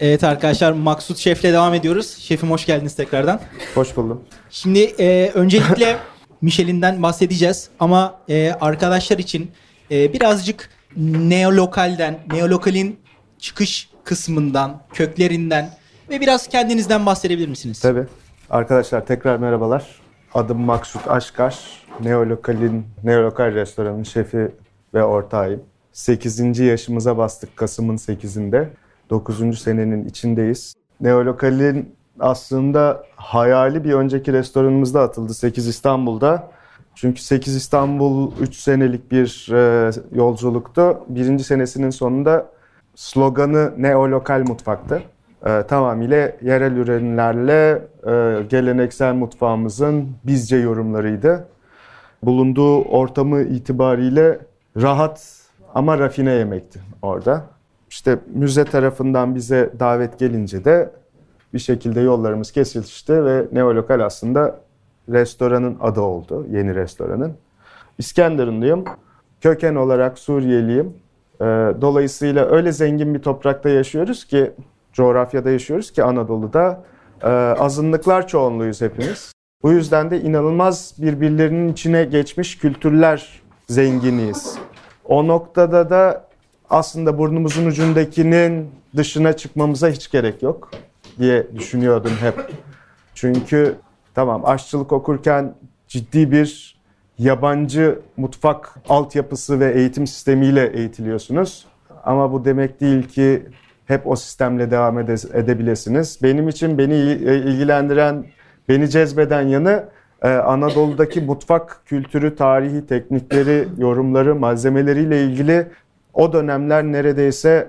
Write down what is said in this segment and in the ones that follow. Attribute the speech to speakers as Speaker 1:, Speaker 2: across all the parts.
Speaker 1: Evet arkadaşlar Maksut Şef'le devam ediyoruz. Şefim hoş geldiniz tekrardan.
Speaker 2: Hoş buldum.
Speaker 1: Şimdi e, öncelikle Michelin'den bahsedeceğiz ama e, arkadaşlar için e, birazcık neolokalden, neolokalin çıkış kısmından, köklerinden ve biraz kendinizden bahsedebilir misiniz?
Speaker 2: Tabii. Arkadaşlar tekrar merhabalar. Adım Maksut Aşkar. Neolokal'in, Neolokal restoranın şefi ve ortağıyım. 8. yaşımıza bastık Kasım'ın 8'inde. 9. senenin içindeyiz. Neolokal'in aslında hayali bir önceki restoranımızda atıldı 8 İstanbul'da. Çünkü 8 İstanbul 3 senelik bir e, yolculuktu. Birinci senesinin sonunda sloganı neolokal mutfaktı. E, tamamıyla yerel ürünlerle e, geleneksel mutfağımızın bizce yorumlarıydı. Bulunduğu ortamı itibariyle rahat ama rafine yemekti orada. İşte müze tarafından bize davet gelince de bir şekilde yollarımız kesişti ve Neolokal aslında restoranın adı oldu, yeni restoranın. İskenderunluyum. Köken olarak Suriyeliyim. Ee, dolayısıyla öyle zengin bir toprakta yaşıyoruz ki, coğrafyada yaşıyoruz ki Anadolu'da e, azınlıklar çoğunluğuyuz hepimiz. Bu yüzden de inanılmaz birbirlerinin içine geçmiş kültürler zenginiyiz. O noktada da aslında burnumuzun ucundakinin dışına çıkmamıza hiç gerek yok diye düşünüyordum hep. Çünkü tamam aşçılık okurken ciddi bir yabancı mutfak altyapısı ve eğitim sistemiyle eğitiliyorsunuz. Ama bu demek değil ki hep o sistemle devam ede- edebilirsiniz. Benim için beni ilgilendiren, beni cezbeden yanı e, Anadolu'daki mutfak kültürü, tarihi, teknikleri, yorumları, malzemeleriyle ilgili o dönemler neredeyse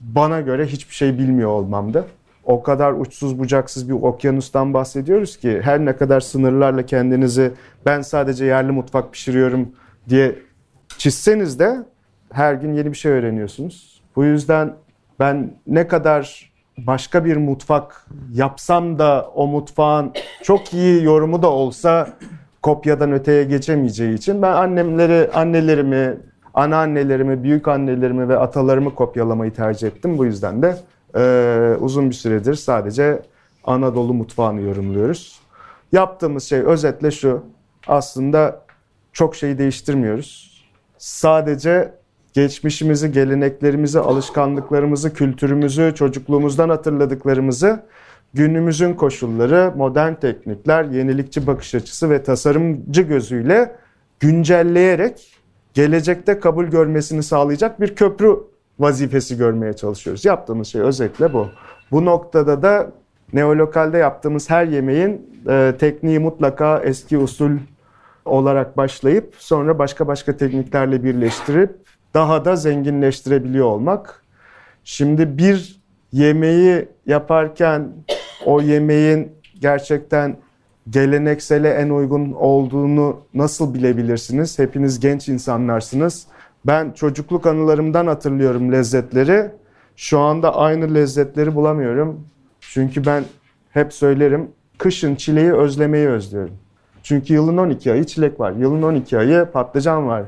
Speaker 2: bana göre hiçbir şey bilmiyor olmamdı. O kadar uçsuz bucaksız bir okyanustan bahsediyoruz ki her ne kadar sınırlarla kendinizi ben sadece yerli mutfak pişiriyorum diye çizseniz de her gün yeni bir şey öğreniyorsunuz. Bu yüzden ben ne kadar başka bir mutfak yapsam da o mutfağın çok iyi yorumu da olsa kopyadan öteye geçemeyeceği için ben annemleri, annelerimi, anneannelerimi, büyük annelerimi ve atalarımı kopyalamayı tercih ettim. Bu yüzden de e, uzun bir süredir sadece Anadolu mutfağını yorumluyoruz. Yaptığımız şey özetle şu. Aslında çok şey değiştirmiyoruz. Sadece geçmişimizi, geleneklerimizi, alışkanlıklarımızı, kültürümüzü, çocukluğumuzdan hatırladıklarımızı günümüzün koşulları, modern teknikler, yenilikçi bakış açısı ve tasarımcı gözüyle güncelleyerek gelecekte kabul görmesini sağlayacak bir köprü vazifesi görmeye çalışıyoruz. Yaptığımız şey özetle bu. Bu noktada da neolokalde yaptığımız her yemeğin e, tekniği mutlaka eski usul olarak başlayıp sonra başka başka tekniklerle birleştirip daha da zenginleştirebiliyor olmak. Şimdi bir yemeği yaparken o yemeğin gerçekten geleneksele en uygun olduğunu nasıl bilebilirsiniz? Hepiniz genç insanlarsınız. Ben çocukluk anılarımdan hatırlıyorum lezzetleri. Şu anda aynı lezzetleri bulamıyorum. Çünkü ben hep söylerim kışın çileği özlemeyi özlüyorum. Çünkü yılın 12 ayı çilek var. Yılın 12 ayı patlıcan var.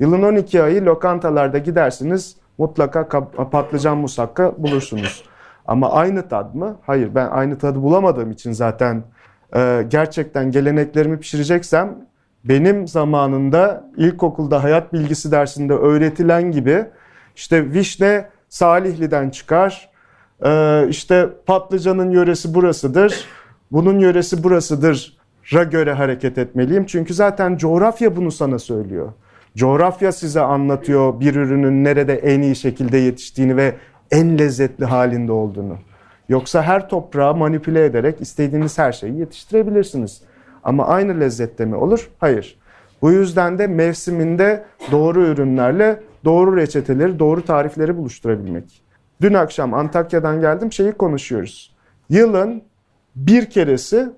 Speaker 2: Yılın 12 ayı lokantalarda gidersiniz mutlaka patlıcan musakka bulursunuz. Ama aynı tad mı? Hayır ben aynı tadı bulamadığım için zaten e, gerçekten geleneklerimi pişireceksem benim zamanında ilkokulda hayat bilgisi dersinde öğretilen gibi işte vişne Salihli'den çıkar, e, işte patlıcanın yöresi burasıdır, bunun yöresi burasıdır ra göre hareket etmeliyim. Çünkü zaten coğrafya bunu sana söylüyor. Coğrafya size anlatıyor bir ürünün nerede en iyi şekilde yetiştiğini ve en lezzetli halinde olduğunu. Yoksa her toprağı manipüle ederek istediğiniz her şeyi yetiştirebilirsiniz. Ama aynı lezzette mi olur? Hayır. Bu yüzden de mevsiminde doğru ürünlerle doğru reçeteleri, doğru tarifleri buluşturabilmek. Dün akşam Antakya'dan geldim şeyi konuşuyoruz. Yılın bir keresi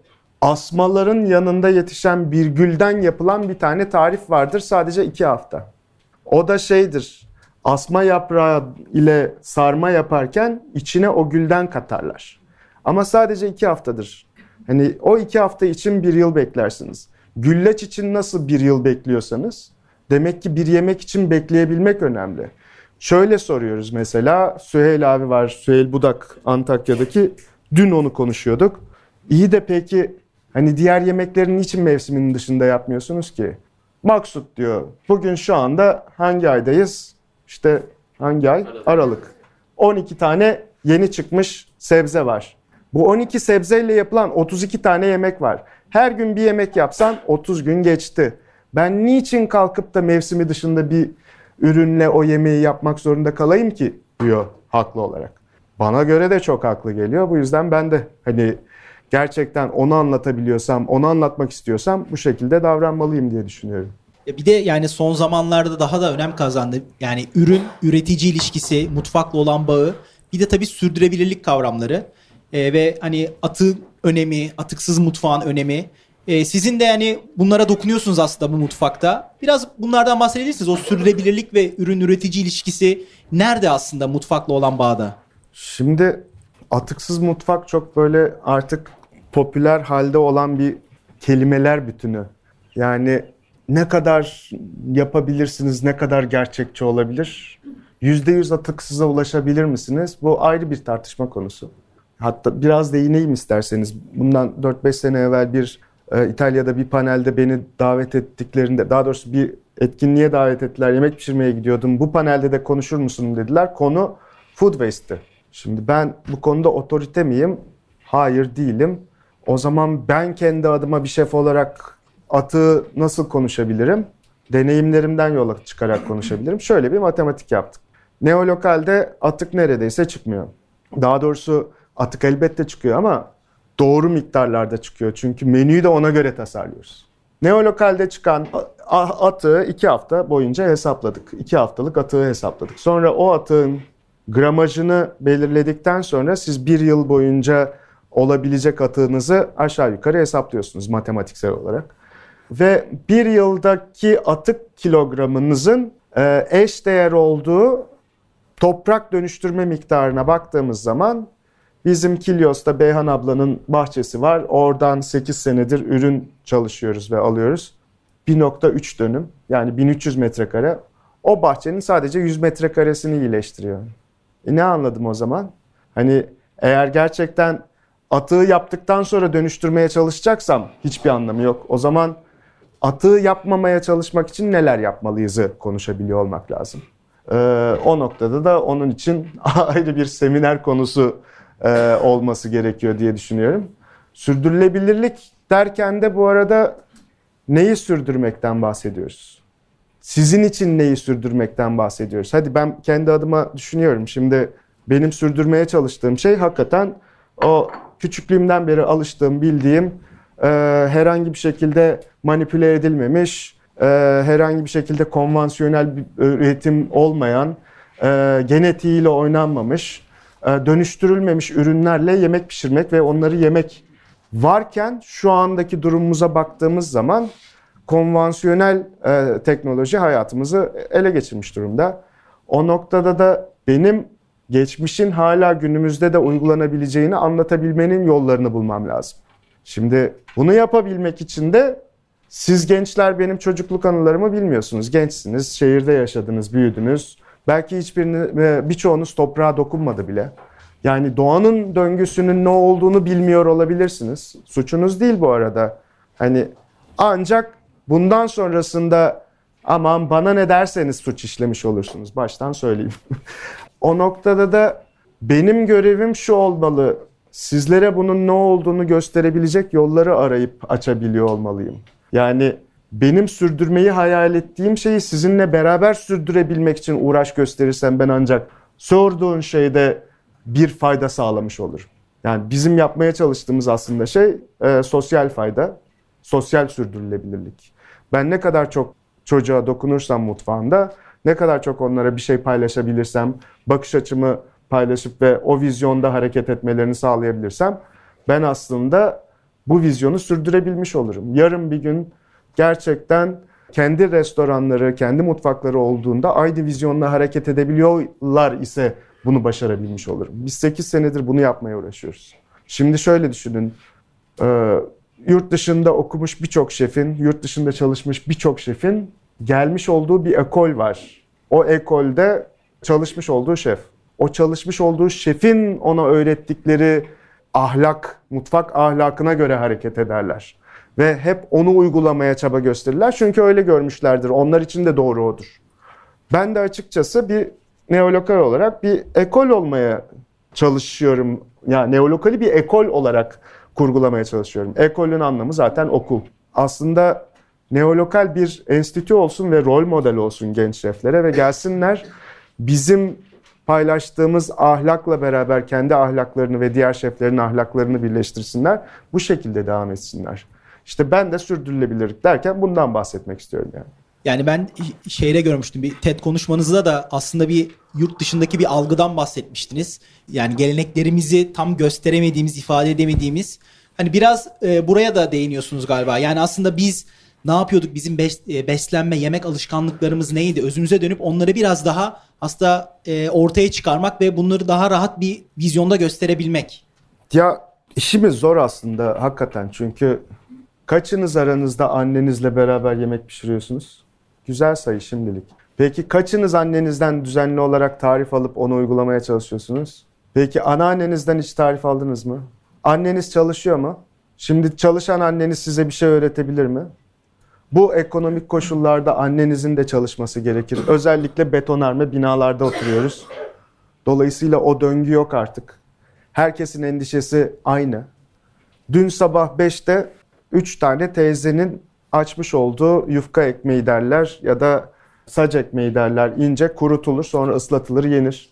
Speaker 2: asmaların yanında yetişen bir gülden yapılan bir tane tarif vardır sadece iki hafta. O da şeydir, asma yaprağı ile sarma yaparken içine o gülden katarlar. Ama sadece iki haftadır. Hani o iki hafta için bir yıl beklersiniz. Güllaç için nasıl bir yıl bekliyorsanız, demek ki bir yemek için bekleyebilmek önemli. Şöyle soruyoruz mesela Süheyl abi var, Süheyl Budak Antakya'daki dün onu konuşuyorduk. İyi de peki hani diğer yemeklerin niçin mevsiminin dışında yapmıyorsunuz ki? Maksut diyor. Bugün şu anda hangi aydayız? İşte hangi ay? Aralık. 12 tane yeni çıkmış sebze var. Bu 12 sebzeyle yapılan 32 tane yemek var. Her gün bir yemek yapsan 30 gün geçti. Ben niçin kalkıp da mevsimi dışında bir ürünle o yemeği yapmak zorunda kalayım ki diyor haklı olarak. Bana göre de çok haklı geliyor. Bu yüzden ben de hani gerçekten onu anlatabiliyorsam, onu anlatmak istiyorsam bu şekilde davranmalıyım diye düşünüyorum.
Speaker 1: Bir de yani son zamanlarda daha da önem kazandı. Yani ürün, üretici ilişkisi, mutfakla olan bağı. Bir de tabii sürdürülebilirlik kavramları. Ee, ve hani atı önemi, atıksız mutfağın önemi. Ee, sizin de yani bunlara dokunuyorsunuz aslında bu mutfakta. Biraz bunlardan bahsedebilirsiniz. O sürdürülebilirlik ve ürün üretici ilişkisi nerede aslında mutfakla olan bağda?
Speaker 2: Şimdi atıksız mutfak çok böyle artık popüler halde olan bir kelimeler bütünü. Yani ne kadar yapabilirsiniz, ne kadar gerçekçi olabilir? Yüzde yüz atıksıza ulaşabilir misiniz? Bu ayrı bir tartışma konusu. Hatta biraz değineyim isterseniz. Bundan 4-5 sene evvel bir e, İtalya'da bir panelde beni davet ettiklerinde, daha doğrusu bir etkinliğe davet ettiler. Yemek pişirmeye gidiyordum. Bu panelde de konuşur musun dediler. Konu food waste'ti. Şimdi ben bu konuda otorite miyim? Hayır değilim. O zaman ben kendi adıma bir şef olarak atığı nasıl konuşabilirim? Deneyimlerimden yola çıkarak konuşabilirim. Şöyle bir matematik yaptık. Neolokalde atık neredeyse çıkmıyor. Daha doğrusu atık elbette çıkıyor ama doğru miktarlarda çıkıyor. Çünkü menüyü de ona göre tasarlıyoruz. Neolokalde çıkan atığı iki hafta boyunca hesapladık. İki haftalık atığı hesapladık. Sonra o atığın gramajını belirledikten sonra siz bir yıl boyunca olabilecek atığınızı aşağı yukarı hesaplıyorsunuz matematiksel olarak. Ve bir yıldaki atık kilogramınızın e, eş değer olduğu toprak dönüştürme miktarına baktığımız zaman bizim Kilyos'ta Beyhan ablanın bahçesi var. Oradan 8 senedir ürün çalışıyoruz ve alıyoruz. 1.3 dönüm yani 1300 metrekare. O bahçenin sadece 100 metrekaresini iyileştiriyor. E ne anladım o zaman? Hani eğer gerçekten atığı yaptıktan sonra dönüştürmeye çalışacaksam hiçbir anlamı yok. O zaman atığı yapmamaya çalışmak için neler yapmalıyızı konuşabiliyor olmak lazım. Ee, o noktada da onun için ayrı bir seminer konusu e, olması gerekiyor diye düşünüyorum. Sürdürülebilirlik derken de bu arada neyi sürdürmekten bahsediyoruz? Sizin için neyi sürdürmekten bahsediyoruz? Hadi ben kendi adıma düşünüyorum. Şimdi benim sürdürmeye çalıştığım şey hakikaten o küçüklüğümden beri alıştığım, bildiğim e, herhangi bir şekilde manipüle edilmemiş, e, herhangi bir şekilde konvansiyonel bir üretim olmayan, e, genetiğiyle oynanmamış, e, dönüştürülmemiş ürünlerle yemek pişirmek ve onları yemek varken şu andaki durumumuza baktığımız zaman konvansiyonel e, teknoloji hayatımızı ele geçirmiş durumda. O noktada da benim geçmişin hala günümüzde de uygulanabileceğini anlatabilmenin yollarını bulmam lazım. Şimdi bunu yapabilmek için de siz gençler benim çocukluk anılarımı bilmiyorsunuz. Gençsiniz, şehirde yaşadınız, büyüdünüz. Belki hiçbirini, e, birçoğunuz toprağa dokunmadı bile. Yani doğanın döngüsünün ne olduğunu bilmiyor olabilirsiniz. Suçunuz değil bu arada. Hani ancak bundan sonrasında aman bana ne derseniz suç işlemiş olursunuz. Baştan söyleyeyim. o noktada da benim görevim şu olmalı. Sizlere bunun ne olduğunu gösterebilecek yolları arayıp açabiliyor olmalıyım. Yani benim sürdürmeyi hayal ettiğim şeyi sizinle beraber sürdürebilmek için uğraş gösterirsem ben ancak sorduğun şeyde bir fayda sağlamış olurum. Yani bizim yapmaya çalıştığımız aslında şey e, sosyal fayda, sosyal sürdürülebilirlik. Ben ne kadar çok çocuğa dokunursam mutfağında, ne kadar çok onlara bir şey paylaşabilirsem, bakış açımı paylaşıp ve o vizyonda hareket etmelerini sağlayabilirsem ben aslında bu vizyonu sürdürebilmiş olurum. Yarın bir gün gerçekten kendi restoranları, kendi mutfakları olduğunda aynı vizyonla hareket edebiliyorlar ise bunu başarabilmiş olurum. Biz 8 senedir bunu yapmaya uğraşıyoruz. Şimdi şöyle düşünün. E, yurt dışında okumuş birçok şefin, yurt dışında çalışmış birçok şefin gelmiş olduğu bir ekol var. O ekolde çalışmış olduğu şef. O çalışmış olduğu şefin ona öğrettikleri ahlak, mutfak ahlakına göre hareket ederler. Ve hep onu uygulamaya çaba gösterirler. Çünkü öyle görmüşlerdir. Onlar için de doğru odur. Ben de açıkçası bir neolokal olarak bir ekol olmaya çalışıyorum. Yani neolokali bir ekol olarak kurgulamaya çalışıyorum. Ekolün anlamı zaten okul. Aslında neolokal bir enstitü olsun ve rol model olsun genç şeflere ve gelsinler bizim paylaştığımız ahlakla beraber kendi ahlaklarını ve diğer şeflerin ahlaklarını birleştirsinler. Bu şekilde devam etsinler. İşte ben de sürdürülebilirlik derken bundan bahsetmek istiyorum yani.
Speaker 1: Yani ben şeyde görmüştüm bir TED konuşmanızda da aslında bir yurt dışındaki bir algıdan bahsetmiştiniz. Yani geleneklerimizi tam gösteremediğimiz, ifade edemediğimiz. Hani biraz e, buraya da değiniyorsunuz galiba. Yani aslında biz ne yapıyorduk? Bizim bes, e, beslenme, yemek alışkanlıklarımız neydi? Özümüze dönüp onları biraz daha aslında e, ortaya çıkarmak ve bunları daha rahat bir vizyonda gösterebilmek.
Speaker 2: Ya işimiz zor aslında hakikaten. Çünkü kaçınız aranızda annenizle beraber yemek pişiriyorsunuz? Güzel sayı şimdilik. Peki kaçınız annenizden düzenli olarak tarif alıp onu uygulamaya çalışıyorsunuz? Peki anneannenizden hiç tarif aldınız mı? Anneniz çalışıyor mu? Şimdi çalışan anneniz size bir şey öğretebilir mi? Bu ekonomik koşullarda annenizin de çalışması gerekir. Özellikle betonarme binalarda oturuyoruz. Dolayısıyla o döngü yok artık. Herkesin endişesi aynı. Dün sabah 5'te 3 tane teyzenin açmış olduğu yufka ekmeği derler ya da sac ekmeği derler. ince kurutulur sonra ıslatılır yenir.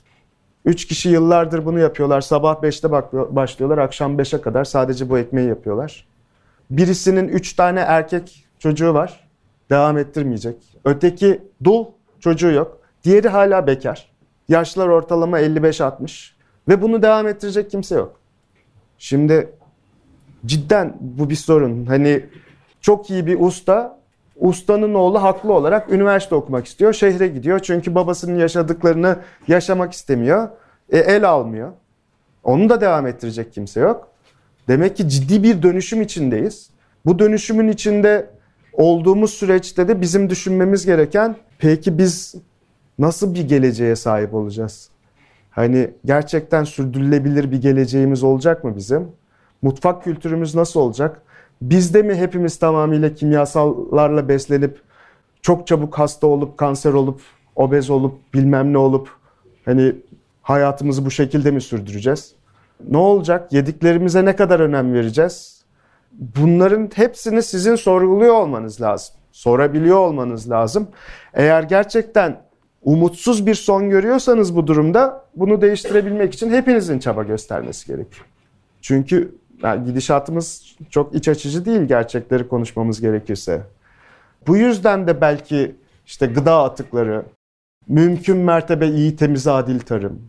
Speaker 2: Üç kişi yıllardır bunu yapıyorlar. Sabah 5'te başlıyorlar akşam 5'e kadar sadece bu ekmeği yapıyorlar. Birisinin üç tane erkek çocuğu var. Devam ettirmeyecek. Öteki dul çocuğu yok. Diğeri hala bekar. Yaşlar ortalama 55-60. Ve bunu devam ettirecek kimse yok. Şimdi cidden bu bir sorun. Hani çok iyi bir usta, ustanın oğlu haklı olarak üniversite okumak istiyor. Şehre gidiyor çünkü babasının yaşadıklarını yaşamak istemiyor. E, el almıyor. Onu da devam ettirecek kimse yok. Demek ki ciddi bir dönüşüm içindeyiz. Bu dönüşümün içinde olduğumuz süreçte de bizim düşünmemiz gereken peki biz nasıl bir geleceğe sahip olacağız? Hani gerçekten sürdürülebilir bir geleceğimiz olacak mı bizim? Mutfak kültürümüz nasıl olacak? Bizde mi hepimiz tamamıyla kimyasallarla beslenip çok çabuk hasta olup kanser olup obez olup bilmem ne olup hani hayatımızı bu şekilde mi sürdüreceğiz? Ne olacak? Yediklerimize ne kadar önem vereceğiz? Bunların hepsini sizin sorguluyor olmanız lazım. Sorabiliyor olmanız lazım. Eğer gerçekten umutsuz bir son görüyorsanız bu durumda bunu değiştirebilmek için hepinizin çaba göstermesi gerekiyor. Çünkü yani gidişatımız çok iç açıcı değil gerçekleri konuşmamız gerekirse. Bu yüzden de belki işte gıda atıkları, mümkün mertebe iyi temiz adil tarım.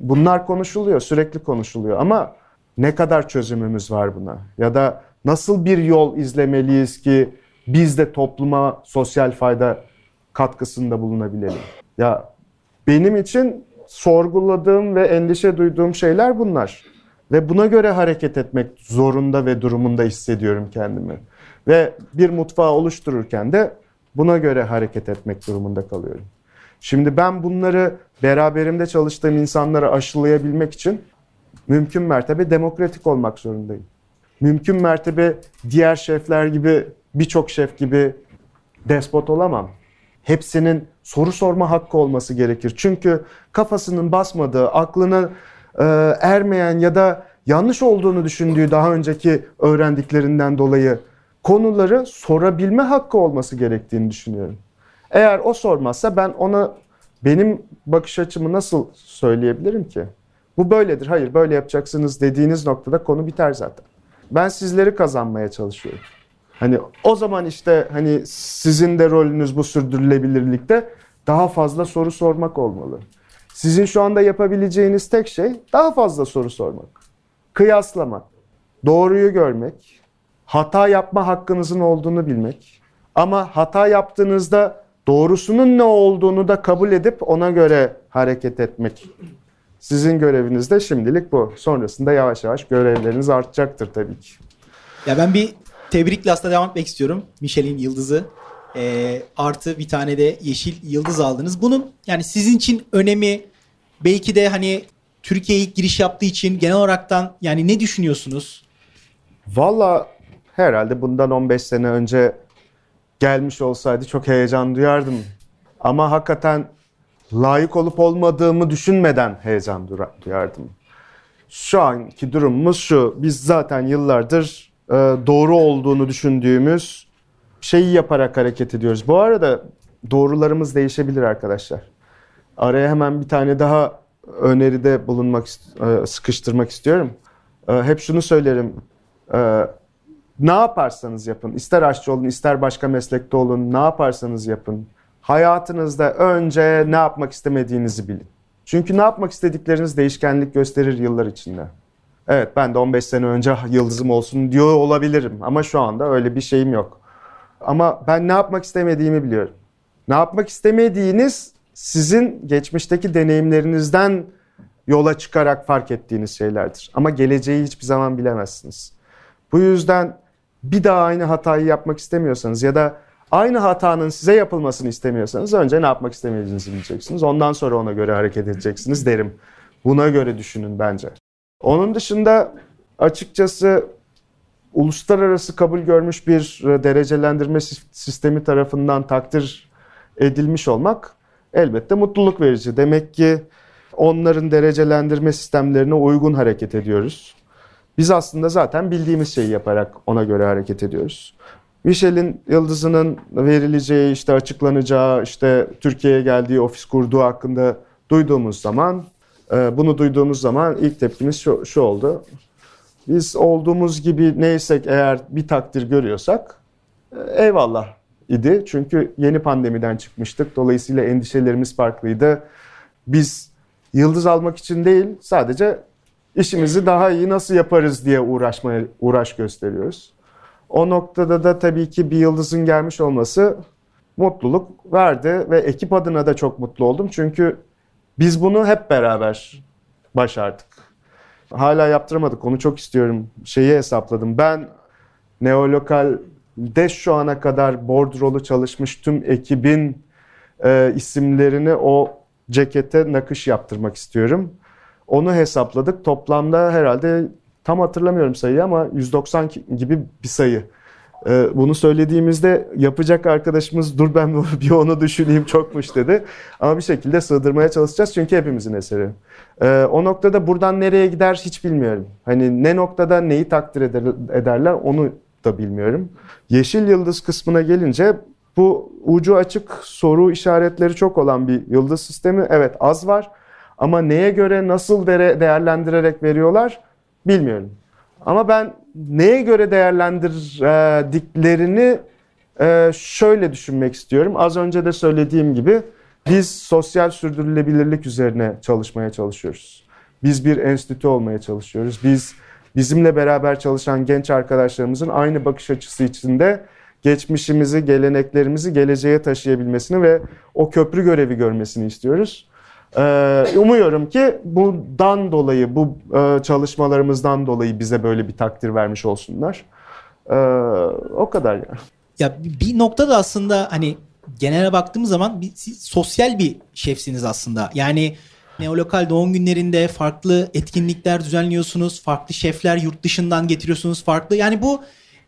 Speaker 2: bunlar konuşuluyor, sürekli konuşuluyor ama ne kadar çözümümüz var buna? Ya da nasıl bir yol izlemeliyiz ki biz de topluma sosyal fayda katkısında bulunabilelim? Ya benim için sorguladığım ve endişe duyduğum şeyler bunlar. Ve buna göre hareket etmek zorunda ve durumunda hissediyorum kendimi. Ve bir mutfağı oluştururken de buna göre hareket etmek durumunda kalıyorum. Şimdi ben bunları beraberimde çalıştığım insanlara aşılayabilmek için mümkün mertebe demokratik olmak zorundayım. Mümkün mertebe diğer şefler gibi birçok şef gibi despot olamam. Hepsinin soru sorma hakkı olması gerekir. Çünkü kafasının basmadığı, aklına e, ermeyen ya da yanlış olduğunu düşündüğü daha önceki öğrendiklerinden dolayı konuları sorabilme hakkı olması gerektiğini düşünüyorum. Eğer o sormazsa ben ona benim bakış açımı nasıl söyleyebilirim ki? Bu böyledir. Hayır böyle yapacaksınız dediğiniz noktada konu biter zaten. Ben sizleri kazanmaya çalışıyorum. Hani o zaman işte hani sizin de rolünüz bu sürdürülebilirlikte daha fazla soru sormak olmalı. Sizin şu anda yapabileceğiniz tek şey daha fazla soru sormak. Kıyaslamak, doğruyu görmek, hata yapma hakkınızın olduğunu bilmek. Ama hata yaptığınızda doğrusunun ne olduğunu da kabul edip ona göre hareket etmek. Sizin göreviniz de şimdilik bu. Sonrasında yavaş yavaş görevleriniz artacaktır tabii ki.
Speaker 1: Ya ben bir tebrikle aslında devam etmek istiyorum. Michelin Yıldızı E, artı bir tane de yeşil yıldız aldınız. Bunun yani sizin için önemi belki de hani Türkiye'ye ilk giriş yaptığı için genel olaraktan yani ne düşünüyorsunuz?
Speaker 2: Valla herhalde bundan 15 sene önce gelmiş olsaydı çok heyecan duyardım. Ama hakikaten layık olup olmadığımı düşünmeden heyecan duyardım. Şu anki durumumuz şu. Biz zaten yıllardır e, doğru olduğunu düşündüğümüz şeyi yaparak hareket ediyoruz. Bu arada doğrularımız değişebilir arkadaşlar. Araya hemen bir tane daha öneride bulunmak, e, sıkıştırmak istiyorum. E, hep şunu söylerim. Ne yaparsanız yapın, ister aşçı olun, ister başka meslekte olun, ne yaparsanız yapın. Hayatınızda önce ne yapmak istemediğinizi bilin. Çünkü ne yapmak istedikleriniz değişkenlik gösterir yıllar içinde. Evet ben de 15 sene önce yıldızım olsun diyor olabilirim ama şu anda öyle bir şeyim yok. Ama ben ne yapmak istemediğimi biliyorum. Ne yapmak istemediğiniz sizin geçmişteki deneyimlerinizden yola çıkarak fark ettiğiniz şeylerdir. Ama geleceği hiçbir zaman bilemezsiniz. Bu yüzden bir daha aynı hatayı yapmak istemiyorsanız ya da aynı hatanın size yapılmasını istemiyorsanız önce ne yapmak istemediğinizi bileceksiniz. Ondan sonra ona göre hareket edeceksiniz derim. Buna göre düşünün bence. Onun dışında açıkçası uluslararası kabul görmüş bir derecelendirme sistemi tarafından takdir edilmiş olmak elbette mutluluk verici. Demek ki onların derecelendirme sistemlerine uygun hareket ediyoruz. Biz aslında zaten bildiğimiz şeyi yaparak ona göre hareket ediyoruz. Michel'in yıldızının verileceği, işte açıklanacağı, işte Türkiye'ye geldiği, ofis kurduğu hakkında duyduğumuz zaman, e, bunu duyduğumuz zaman ilk tepkimiz şu, şu oldu. Biz olduğumuz gibi neysek eğer bir takdir görüyorsak e, eyvallah idi. Çünkü yeni pandemiden çıkmıştık. Dolayısıyla endişelerimiz farklıydı. Biz yıldız almak için değil, sadece işimizi daha iyi nasıl yaparız diye uğraşmaya uğraş gösteriyoruz. O noktada da tabii ki bir yıldızın gelmiş olması mutluluk verdi ve ekip adına da çok mutlu oldum. Çünkü biz bunu hep beraber başardık. Hala yaptıramadık. Onu çok istiyorum. Şeyi hesapladım. Ben Neolokal'de şu ana kadar bordrolu çalışmış tüm ekibin e, isimlerini o cekete nakış yaptırmak istiyorum. Onu hesapladık. Toplamda herhalde tam hatırlamıyorum sayıyı ama 190 gibi bir sayı. Ee, bunu söylediğimizde yapacak arkadaşımız dur ben bir onu düşüneyim çokmuş dedi. Ama bir şekilde sığdırmaya çalışacağız çünkü hepimizin eseri. Ee, o noktada buradan nereye gider hiç bilmiyorum. Hani ne noktada neyi takdir ederler onu da bilmiyorum. Yeşil yıldız kısmına gelince bu ucu açık soru işaretleri çok olan bir yıldız sistemi. Evet az var ama neye göre nasıl değerlendirerek veriyorlar bilmiyorum. Ama ben neye göre değerlendirdiklerini e, şöyle düşünmek istiyorum. Az önce de söylediğim gibi biz sosyal sürdürülebilirlik üzerine çalışmaya çalışıyoruz. Biz bir enstitü olmaya çalışıyoruz. Biz bizimle beraber çalışan genç arkadaşlarımızın aynı bakış açısı içinde geçmişimizi, geleneklerimizi geleceğe taşıyabilmesini ve o köprü görevi görmesini istiyoruz. Ee, umuyorum ki bundan dolayı, bu e, çalışmalarımızdan dolayı bize böyle bir takdir vermiş olsunlar. Ee, o kadar yani.
Speaker 1: Ya bir noktada aslında hani genele baktığımız zaman bir, siz sosyal bir şefsiniz aslında. Yani neolokal doğum günlerinde farklı etkinlikler düzenliyorsunuz. Farklı şefler yurt dışından getiriyorsunuz. Farklı yani bu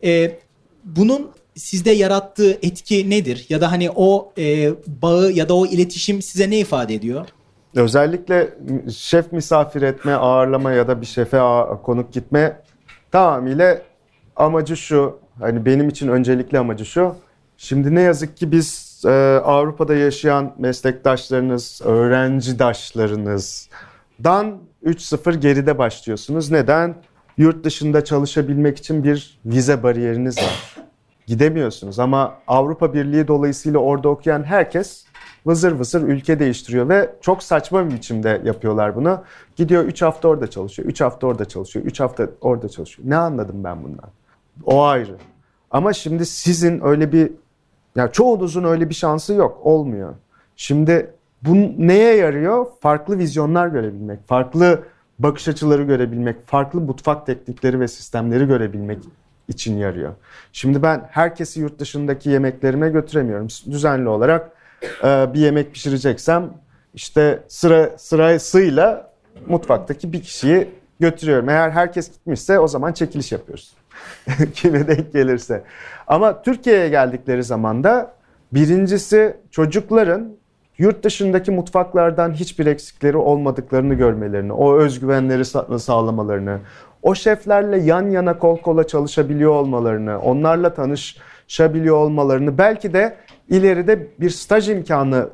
Speaker 1: e, bunun sizde yarattığı etki nedir? Ya da hani o e, bağı ya da o iletişim size ne ifade ediyor?
Speaker 2: Özellikle şef misafir etme, ağırlama ya da bir şefe konuk gitme tamamıyla amacı şu. Hani benim için öncelikli amacı şu. Şimdi ne yazık ki biz e, Avrupa'da yaşayan meslektaşlarınız, öğrencidaşlarınızdan 3-0 geride başlıyorsunuz. Neden? Yurt dışında çalışabilmek için bir vize bariyeriniz var. Gidemiyorsunuz ama Avrupa Birliği dolayısıyla orada okuyan herkes vızır vızır ülke değiştiriyor ve çok saçma bir biçimde yapıyorlar bunu. Gidiyor 3 hafta orada çalışıyor, 3 hafta orada çalışıyor, 3 hafta orada çalışıyor. Ne anladım ben bundan? O ayrı. Ama şimdi sizin öyle bir, yani çoğunuzun öyle bir şansı yok, olmuyor. Şimdi bu neye yarıyor? Farklı vizyonlar görebilmek, farklı bakış açıları görebilmek, farklı mutfak teknikleri ve sistemleri görebilmek için yarıyor. Şimdi ben herkesi yurt dışındaki yemeklerime götüremiyorum. Düzenli olarak bir yemek pişireceksem işte sıra sırasıyla mutfaktaki bir kişiyi götürüyorum. Eğer herkes gitmişse o zaman çekiliş yapıyoruz. Kime denk gelirse. Ama Türkiye'ye geldikleri zaman da birincisi çocukların yurt dışındaki mutfaklardan hiçbir eksikleri olmadıklarını görmelerini, o özgüvenleri sağlamalarını, o şeflerle yan yana kol kola çalışabiliyor olmalarını, onlarla tanışabiliyor olmalarını, belki de ileride bir staj imkanı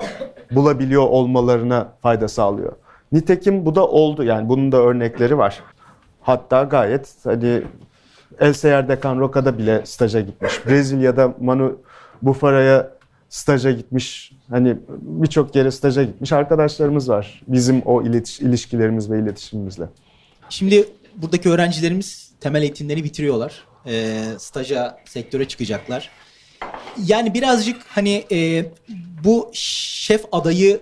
Speaker 2: bulabiliyor olmalarına fayda sağlıyor. Nitekim bu da oldu yani bunun da örnekleri var. Hatta gayet hani El Seyer Dekan Roca'da bile staja gitmiş. Brezilya'da Manu Bufara'ya staja gitmiş. Hani birçok yere staja gitmiş arkadaşlarımız var. Bizim o iletiş, ilişkilerimiz ve iletişimimizle.
Speaker 1: Şimdi buradaki öğrencilerimiz temel eğitimleri bitiriyorlar. E, staja, sektöre çıkacaklar. Yani birazcık hani e, bu şef adayı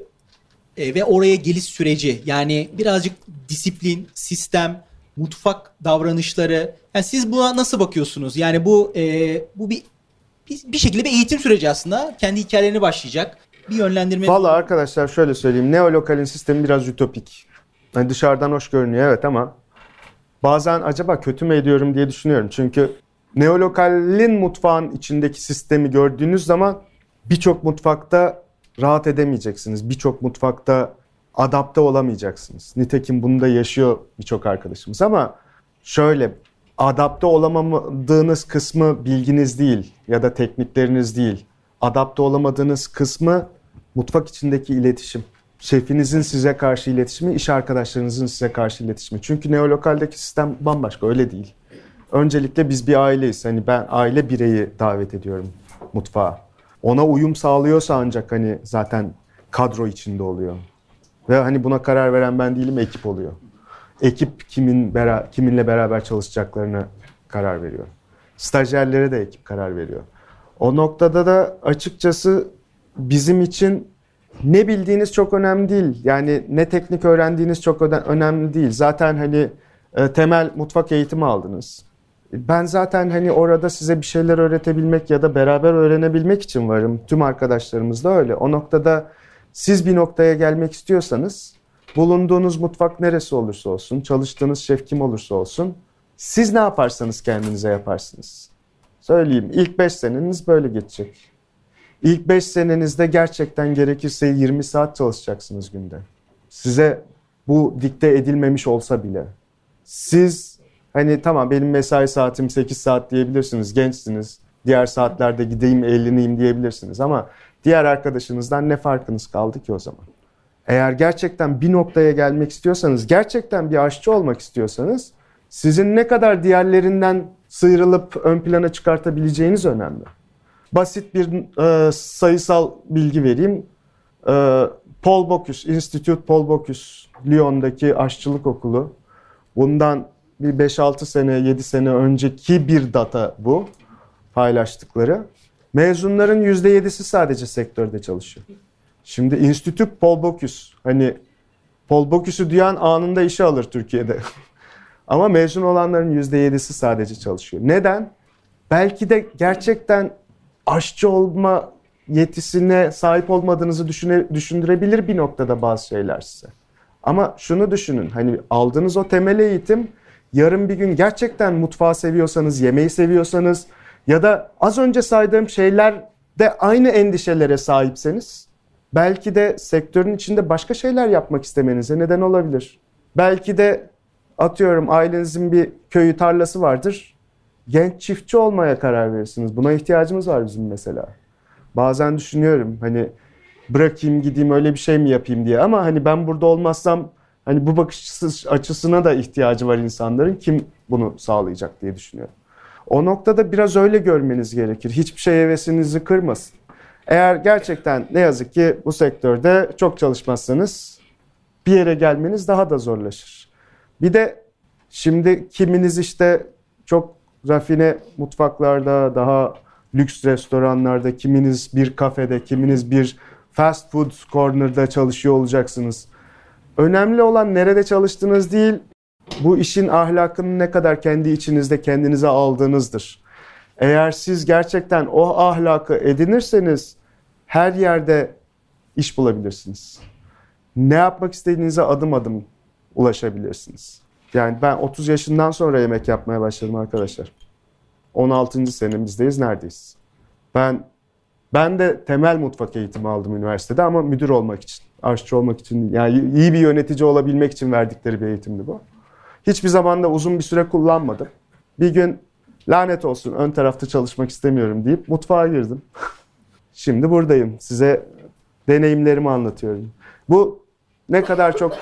Speaker 1: e, ve oraya geliş süreci yani birazcık disiplin, sistem, mutfak davranışları. Yani siz buna nasıl bakıyorsunuz? Yani bu e, bu bir bir şekilde bir eğitim süreci aslında. Kendi hikayelerini başlayacak. Bir yönlendirme.
Speaker 2: Valla arkadaşlar şöyle söyleyeyim. Neolokalin sistemi biraz ütopik. Yani dışarıdan hoş görünüyor evet ama bazen acaba kötü mü ediyorum diye düşünüyorum. Çünkü neolokalin mutfağın içindeki sistemi gördüğünüz zaman birçok mutfakta rahat edemeyeceksiniz. Birçok mutfakta adapte olamayacaksınız. Nitekim bunu da yaşıyor birçok arkadaşımız ama şöyle adapte olamadığınız kısmı bilginiz değil ya da teknikleriniz değil. Adapte olamadığınız kısmı mutfak içindeki iletişim. Şefinizin size karşı iletişimi, iş arkadaşlarınızın size karşı iletişimi. Çünkü neolokaldeki sistem bambaşka öyle değil. Öncelikle biz bir aileyiz. Hani ben aile bireyi davet ediyorum mutfağa. Ona uyum sağlıyorsa ancak hani zaten kadro içinde oluyor. Ve hani buna karar veren ben değilim, ekip oluyor. Ekip kimin bera kiminle beraber çalışacaklarını karar veriyor. Stajyerlere de ekip karar veriyor. O noktada da açıkçası bizim için ne bildiğiniz çok önemli değil. Yani ne teknik öğrendiğiniz çok önemli değil. Zaten hani e, temel mutfak eğitimi aldınız. Ben zaten hani orada size bir şeyler öğretebilmek ya da beraber öğrenebilmek için varım. Tüm arkadaşlarımız da öyle. O noktada siz bir noktaya gelmek istiyorsanız bulunduğunuz mutfak neresi olursa olsun, çalıştığınız şef kim olursa olsun siz ne yaparsanız kendinize yaparsınız. Söyleyeyim ilk 5 seneniz böyle geçecek. İlk 5 senenizde gerçekten gerekirse 20 saat çalışacaksınız günde. Size bu dikte edilmemiş olsa bile. Siz hani tamam benim mesai saatim 8 saat diyebilirsiniz, gençsiniz. Diğer saatlerde gideyim eğleneyim diyebilirsiniz ama diğer arkadaşınızdan ne farkınız kaldı ki o zaman? Eğer gerçekten bir noktaya gelmek istiyorsanız, gerçekten bir aşçı olmak istiyorsanız sizin ne kadar diğerlerinden sıyrılıp ön plana çıkartabileceğiniz önemli. Basit bir e, sayısal bilgi vereyim. E, Paul Bocuse, Institute Paul Bocuse, Lyon'daki aşçılık okulu. Bundan bir 5-6 sene, 7 sene önceki bir data bu paylaştıkları. Mezunların %7'si sadece sektörde çalışıyor. Şimdi Institut Paul Bocuse, hani Paul Bocuse'u duyan anında işe alır Türkiye'de. Ama mezun olanların %7'si sadece çalışıyor. Neden? Belki de gerçekten aşçı olma yetisine sahip olmadığınızı düşüne, düşündürebilir bir noktada bazı şeyler size. Ama şunu düşünün hani aldığınız o temel eğitim yarın bir gün gerçekten mutfağı seviyorsanız, yemeği seviyorsanız ya da az önce saydığım şeylerde aynı endişelere sahipseniz belki de sektörün içinde başka şeyler yapmak istemenize neden olabilir. Belki de atıyorum ailenizin bir köyü tarlası vardır. Genç çiftçi olmaya karar verirsiniz. Buna ihtiyacımız var bizim mesela. Bazen düşünüyorum hani bırakayım gideyim öyle bir şey mi yapayım diye ama hani ben burada olmazsam hani bu bakış açısına da ihtiyacı var insanların. Kim bunu sağlayacak diye düşünüyorum. O noktada biraz öyle görmeniz gerekir. Hiçbir şey hevesinizi kırmasın. Eğer gerçekten ne yazık ki bu sektörde çok çalışmazsanız bir yere gelmeniz daha da zorlaşır. Bir de şimdi kiminiz işte çok rafine mutfaklarda, daha lüks restoranlarda, kiminiz bir kafede, kiminiz bir fast food corner'da çalışıyor olacaksınız. Önemli olan nerede çalıştığınız değil, bu işin ahlakını ne kadar kendi içinizde kendinize aldığınızdır. Eğer siz gerçekten o ahlakı edinirseniz her yerde iş bulabilirsiniz. Ne yapmak istediğinize adım adım ulaşabilirsiniz. Yani ben 30 yaşından sonra yemek yapmaya başladım arkadaşlar. 16. senemizdeyiz neredeyiz? Ben ben de temel mutfak eğitimi aldım üniversitede ama müdür olmak için, aşçı olmak için yani iyi bir yönetici olabilmek için verdikleri bir eğitimdi bu. Hiçbir zaman da uzun bir süre kullanmadım. Bir gün lanet olsun ön tarafta çalışmak istemiyorum deyip mutfağa girdim. Şimdi buradayım. Size deneyimlerimi anlatıyorum. Bu ne kadar çok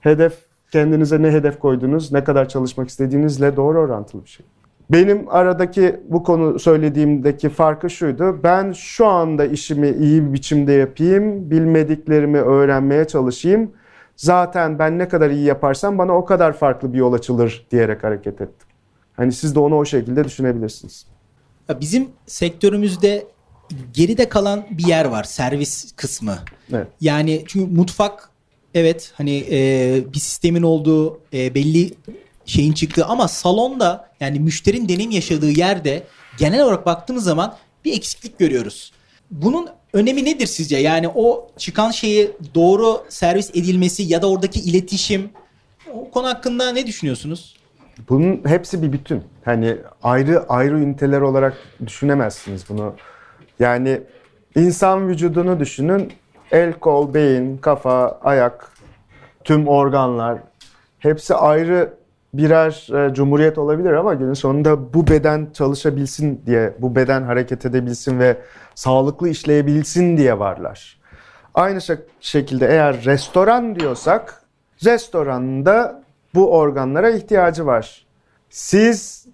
Speaker 2: hedef, kendinize ne hedef koydunuz, ne kadar çalışmak istediğinizle doğru orantılı bir şey. Benim aradaki bu konu söylediğimdeki farkı şuydu. Ben şu anda işimi iyi bir biçimde yapayım, bilmediklerimi öğrenmeye çalışayım. Zaten ben ne kadar iyi yaparsam bana o kadar farklı bir yol açılır diyerek hareket ettim. Hani siz de onu o şekilde düşünebilirsiniz.
Speaker 1: Bizim sektörümüzde geride kalan bir yer var servis kısmı. Evet. Yani çünkü mutfak evet hani e, bir sistemin olduğu e, belli şeyin çıktığı ama salonda yani müşterinin deneyim yaşadığı yerde genel olarak baktığımız zaman bir eksiklik görüyoruz. Bunun önemi nedir sizce? Yani o çıkan şeyi doğru servis edilmesi ya da oradaki iletişim o konu hakkında ne düşünüyorsunuz?
Speaker 2: Bunun hepsi bir bütün. Hani ayrı ayrı üniteler olarak düşünemezsiniz bunu. Yani insan vücudunu düşünün. El, kol, beyin, kafa, ayak, tüm organlar hepsi ayrı birer e, cumhuriyet olabilir ama günün sonunda bu beden çalışabilsin diye, bu beden hareket edebilsin ve sağlıklı işleyebilsin diye varlar. Aynı şekilde eğer restoran diyorsak, restoranda bu organlara ihtiyacı var. Siz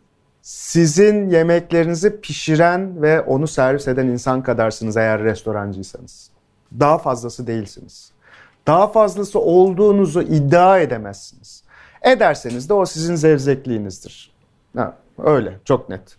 Speaker 2: sizin yemeklerinizi pişiren ve onu servis eden insan kadarsınız eğer restorancıysanız. Daha fazlası değilsiniz. Daha fazlası olduğunuzu iddia edemezsiniz. Ederseniz de o sizin zevzekliğinizdir. Ha, öyle çok net.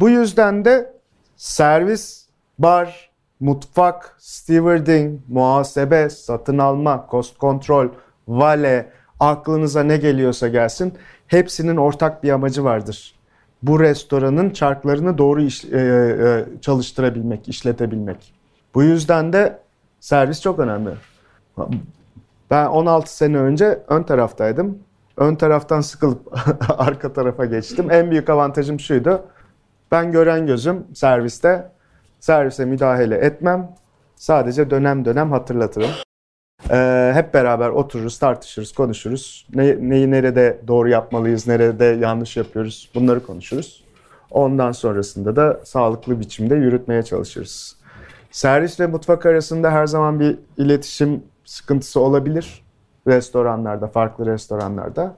Speaker 2: Bu yüzden de servis, bar, mutfak, stewarding, muhasebe, satın alma, cost control, vale, aklınıza ne geliyorsa gelsin hepsinin ortak bir amacı vardır. Bu restoranın çarklarını doğru iş, e, e, çalıştırabilmek, işletebilmek. Bu yüzden de servis çok önemli. Ben 16 sene önce ön taraftaydım. Ön taraftan sıkılıp arka tarafa geçtim. En büyük avantajım şuydu. Ben gören gözüm serviste. Servise müdahale etmem. Sadece dönem dönem hatırlatırım. Ee, hep beraber otururuz, tartışırız, konuşuruz. Ne, neyi nerede doğru yapmalıyız, nerede yanlış yapıyoruz bunları konuşuruz. Ondan sonrasında da sağlıklı biçimde yürütmeye çalışırız. Servis ve mutfak arasında her zaman bir iletişim sıkıntısı olabilir. Restoranlarda, farklı restoranlarda.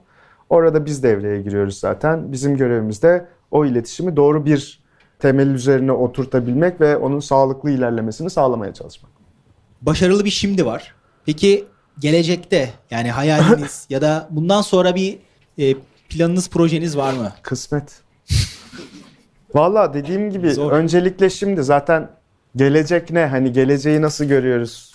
Speaker 2: Orada biz devreye giriyoruz zaten. Bizim görevimiz de o iletişimi doğru bir temel üzerine oturtabilmek ve onun sağlıklı ilerlemesini sağlamaya çalışmak.
Speaker 1: Başarılı bir şimdi var. Peki gelecekte yani hayaliniz ya da bundan sonra bir e, planınız, projeniz var mı?
Speaker 2: Kısmet. Valla dediğim gibi Zor. öncelikle şimdi zaten gelecek ne? Hani geleceği nasıl görüyoruz?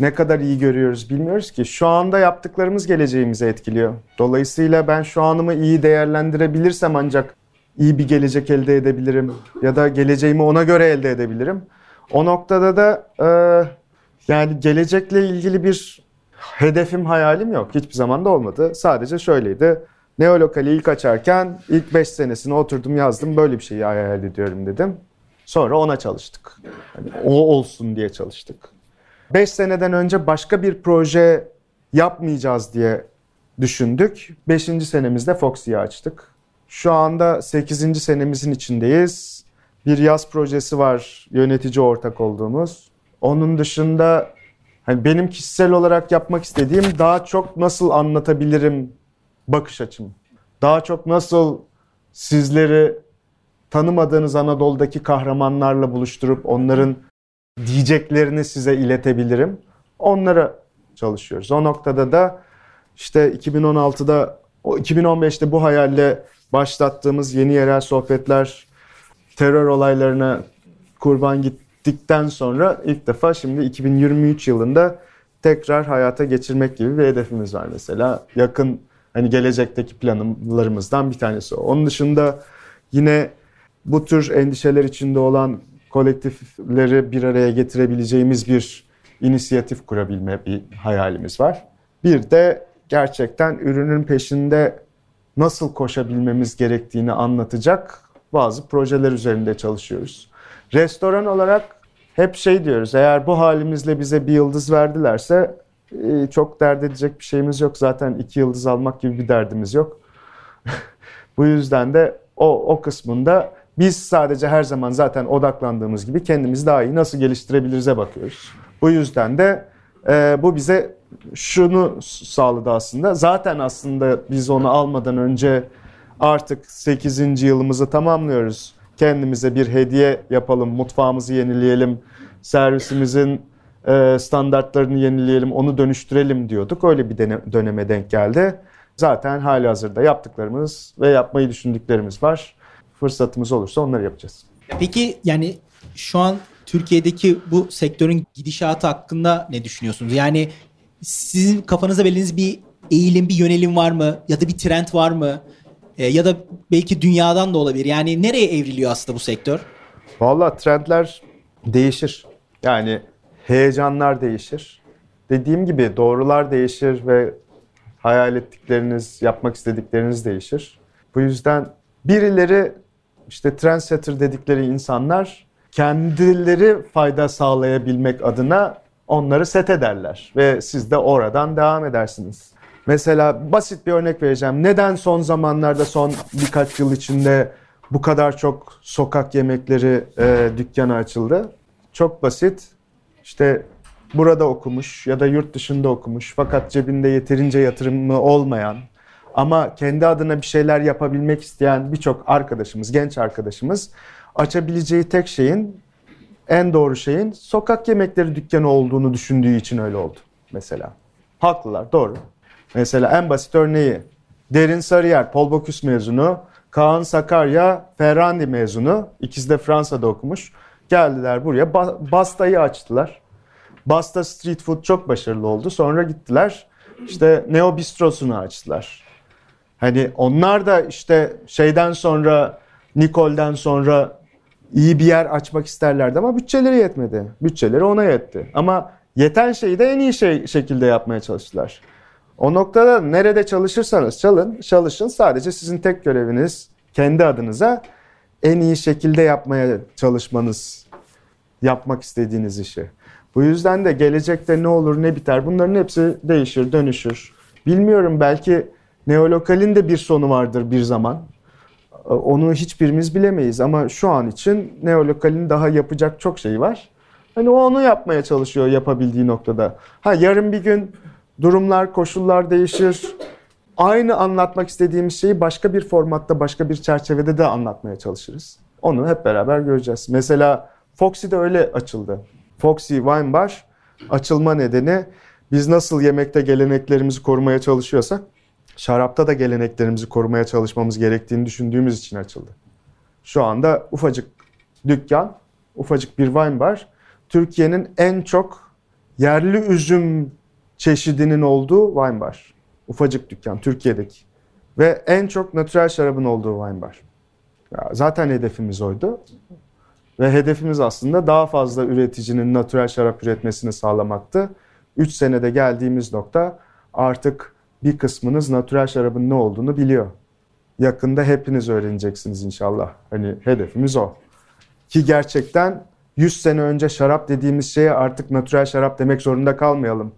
Speaker 2: Ne kadar iyi görüyoruz bilmiyoruz ki. Şu anda yaptıklarımız geleceğimizi etkiliyor. Dolayısıyla ben şu anımı iyi değerlendirebilirsem ancak iyi bir gelecek elde edebilirim. Ya da geleceğimi ona göre elde edebilirim. O noktada da e, yani gelecekle ilgili bir hedefim, hayalim yok. Hiçbir zaman da olmadı. Sadece şöyleydi. Neolokali ilk açarken ilk 5 senesini oturdum yazdım. Böyle bir şeyi hayal ediyorum dedim. Sonra ona çalıştık. Yani o olsun diye çalıştık. 5 seneden önce başka bir proje yapmayacağız diye düşündük. 5. senemizde Foxy'yi açtık. Şu anda 8. senemizin içindeyiz. Bir yaz projesi var yönetici ortak olduğumuz. Onun dışında hani benim kişisel olarak yapmak istediğim daha çok nasıl anlatabilirim bakış açım. Daha çok nasıl sizleri tanımadığınız Anadolu'daki kahramanlarla buluşturup onların diyeceklerini size iletebilirim. Onlara çalışıyoruz. O noktada da işte 2016'da, 2015'te bu hayalle başlattığımız yeni yerel sohbetler terör olaylarına kurban git gittikten sonra ilk defa şimdi 2023 yılında tekrar hayata geçirmek gibi bir hedefimiz var mesela. Yakın hani gelecekteki planlarımızdan bir tanesi o. Onun dışında yine bu tür endişeler içinde olan kolektifleri bir araya getirebileceğimiz bir inisiyatif kurabilme bir hayalimiz var. Bir de gerçekten ürünün peşinde nasıl koşabilmemiz gerektiğini anlatacak bazı projeler üzerinde çalışıyoruz. Restoran olarak hep şey diyoruz, eğer bu halimizle bize bir yıldız verdilerse e, çok dert edecek bir şeyimiz yok. Zaten iki yıldız almak gibi bir derdimiz yok. bu yüzden de o, o kısmında biz sadece her zaman zaten odaklandığımız gibi kendimizi daha iyi nasıl geliştirebiliriz'e bakıyoruz. Bu yüzden de e, bu bize şunu sağladı aslında. Zaten aslında biz onu almadan önce artık 8. yılımızı tamamlıyoruz. Kendimize bir hediye yapalım, mutfağımızı yenileyelim, servisimizin e, standartlarını yenileyelim, onu dönüştürelim diyorduk. Öyle bir döneme denk geldi. Zaten hali hazırda yaptıklarımız ve yapmayı düşündüklerimiz var. Fırsatımız olursa onları yapacağız.
Speaker 1: Peki yani şu an Türkiye'deki bu sektörün gidişatı hakkında ne düşünüyorsunuz? Yani sizin kafanızda belirlediğiniz bir eğilim, bir yönelim var mı? Ya da bir trend var mı? E, ya da belki dünyadan da olabilir. Yani nereye evriliyor aslında bu sektör?
Speaker 2: Valla trendler değişir. Yani heyecanlar değişir. Dediğim gibi doğrular değişir ve hayal ettikleriniz, yapmak istedikleriniz değişir. Bu yüzden birileri işte trendsetter dedikleri insanlar kendileri fayda sağlayabilmek adına onları set ederler ve siz de oradan devam edersiniz. Mesela basit bir örnek vereceğim. Neden son zamanlarda son birkaç yıl içinde bu kadar çok sokak yemekleri e, dükkanı açıldı? Çok basit. İşte burada okumuş ya da yurt dışında okumuş fakat cebinde yeterince yatırımı olmayan ama kendi adına bir şeyler yapabilmek isteyen birçok arkadaşımız, genç arkadaşımız açabileceği tek şeyin en doğru şeyin sokak yemekleri dükkanı olduğunu düşündüğü için öyle oldu mesela. Haklılar, doğru. Mesela en basit örneği Derin Sarıyer, Paul Bocuse mezunu, Kaan Sakarya, Ferrandi mezunu. İkisi de Fransa'da okumuş. Geldiler buraya, Basta'yı açtılar. Basta Street Food çok başarılı oldu. Sonra gittiler, işte Neo Bistro'sunu açtılar. Hani onlar da işte şeyden sonra, Nicole'den sonra iyi bir yer açmak isterlerdi ama bütçeleri yetmedi. Bütçeleri ona yetti. Ama yeten şeyi de en iyi şey, şekilde yapmaya çalıştılar. O noktada nerede çalışırsanız çalın, çalışın. Sadece sizin tek göreviniz kendi adınıza en iyi şekilde yapmaya çalışmanız, yapmak istediğiniz işi. Bu yüzden de gelecekte ne olur ne biter bunların hepsi değişir, dönüşür. Bilmiyorum belki neolokalin de bir sonu vardır bir zaman. Onu hiçbirimiz bilemeyiz ama şu an için neolokalin daha yapacak çok şey var. Hani o onu yapmaya çalışıyor yapabildiği noktada. Ha yarın bir gün durumlar, koşullar değişir. Aynı anlatmak istediğimiz şeyi başka bir formatta, başka bir çerçevede de anlatmaya çalışırız. Onu hep beraber göreceğiz. Mesela Foxy de öyle açıldı. Foxy Wine Bar açılma nedeni biz nasıl yemekte geleneklerimizi korumaya çalışıyorsak şarapta da geleneklerimizi korumaya çalışmamız gerektiğini düşündüğümüz için açıldı. Şu anda ufacık dükkan, ufacık bir wine bar Türkiye'nin en çok yerli üzüm çeşidinin olduğu wine bar. Ufacık dükkan Türkiye'deki. Ve en çok natürel şarabın olduğu wine bar. Zaten hedefimiz oydu. Ve hedefimiz aslında daha fazla üreticinin natürel şarap üretmesini sağlamaktı. 3 senede geldiğimiz nokta artık bir kısmınız natürel şarabın ne olduğunu biliyor. Yakında hepiniz öğreneceksiniz inşallah. Hani hedefimiz o. Ki gerçekten 100 sene önce şarap dediğimiz şeye artık natürel şarap demek zorunda kalmayalım.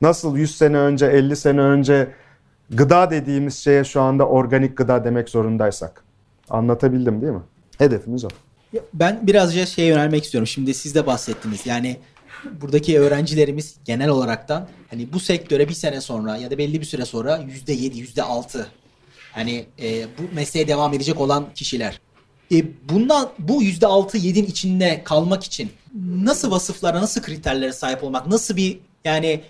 Speaker 2: Nasıl 100 sene önce, 50 sene önce gıda dediğimiz şeye şu anda organik gıda demek zorundaysak. Anlatabildim değil mi? Hedefimiz o.
Speaker 1: Ben birazca şeye yönelmek istiyorum. Şimdi siz de bahsettiniz. Yani buradaki öğrencilerimiz genel olaraktan hani bu sektöre bir sene sonra ya da belli bir süre sonra yüzde yedi, yüzde altı hani e, bu mesleğe devam edecek olan kişiler. E, bundan bu yüzde altı yedin içinde kalmak için nasıl vasıflara, nasıl kriterlere sahip olmak, nasıl bir yani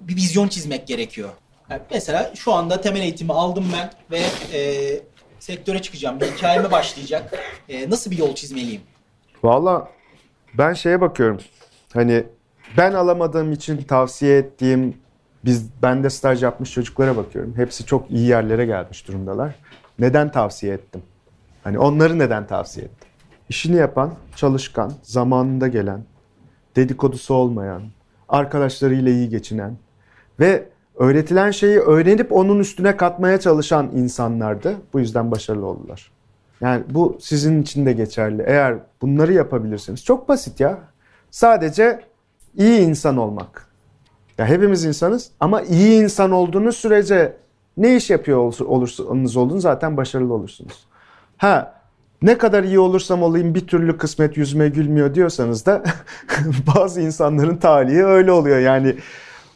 Speaker 1: bir vizyon çizmek gerekiyor? Yani mesela şu anda temel eğitimi aldım ben ve e, sektöre çıkacağım. Bir hikayeme başlayacak. E, nasıl bir yol çizmeliyim?
Speaker 2: Valla ben şeye bakıyorum. Hani ben alamadığım için tavsiye ettiğim biz ben de staj yapmış çocuklara bakıyorum. Hepsi çok iyi yerlere gelmiş durumdalar. Neden tavsiye ettim? Hani onları neden tavsiye ettim? işini yapan, çalışkan, zamanında gelen, dedikodusu olmayan, arkadaşlarıyla iyi geçinen ve öğretilen şeyi öğrenip onun üstüne katmaya çalışan insanlardı. Bu yüzden başarılı oldular. Yani bu sizin için de geçerli. Eğer bunları yapabilirsiniz. Çok basit ya. Sadece iyi insan olmak. Ya hepimiz insanız ama iyi insan olduğunuz sürece ne iş yapıyor olursanız olun zaten başarılı olursunuz. Ha ne kadar iyi olursam olayım bir türlü kısmet yüzüme gülmüyor diyorsanız da bazı insanların talihi öyle oluyor. Yani